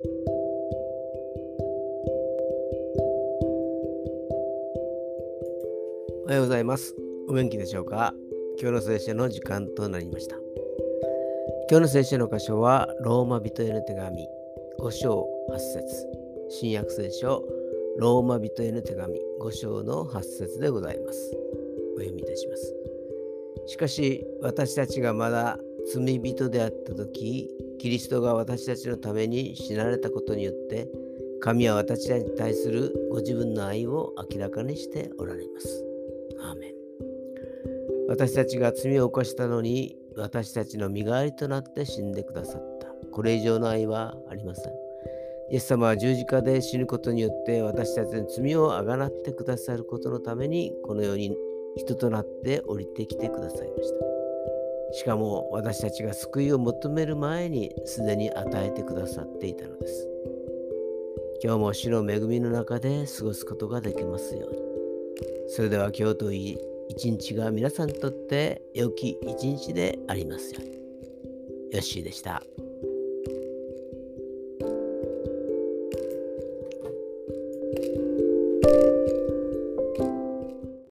おはようございます。お元気でしょうか？今日の聖書の時間となりました。今日の聖書の箇所は、ローマ人への手紙5章8節新約聖書、ローマ人への手紙5章の8節でございます。お読みいたします。しかし、私たちがまだ罪人であった時、キリストが私たちのために死なれたことによって、神は私たちに対するご自分の愛を明らかにしておられます。アーメン私たちが罪を犯したのに私たちの身代わりとなって死んでくださった。これ以上の愛はありません。イエス様は十字架で死ぬことによって私たちの罪をあがなってくださることのためにこの世に人となって降りてきてくださいました。しかも私たちが救いを求める前にすでに与えてくださっていたのです。今日も主の恵みの中で過ごすことができますように。それでは今日といい一日が皆さんにとって良き一日でありますように。よッしーでした。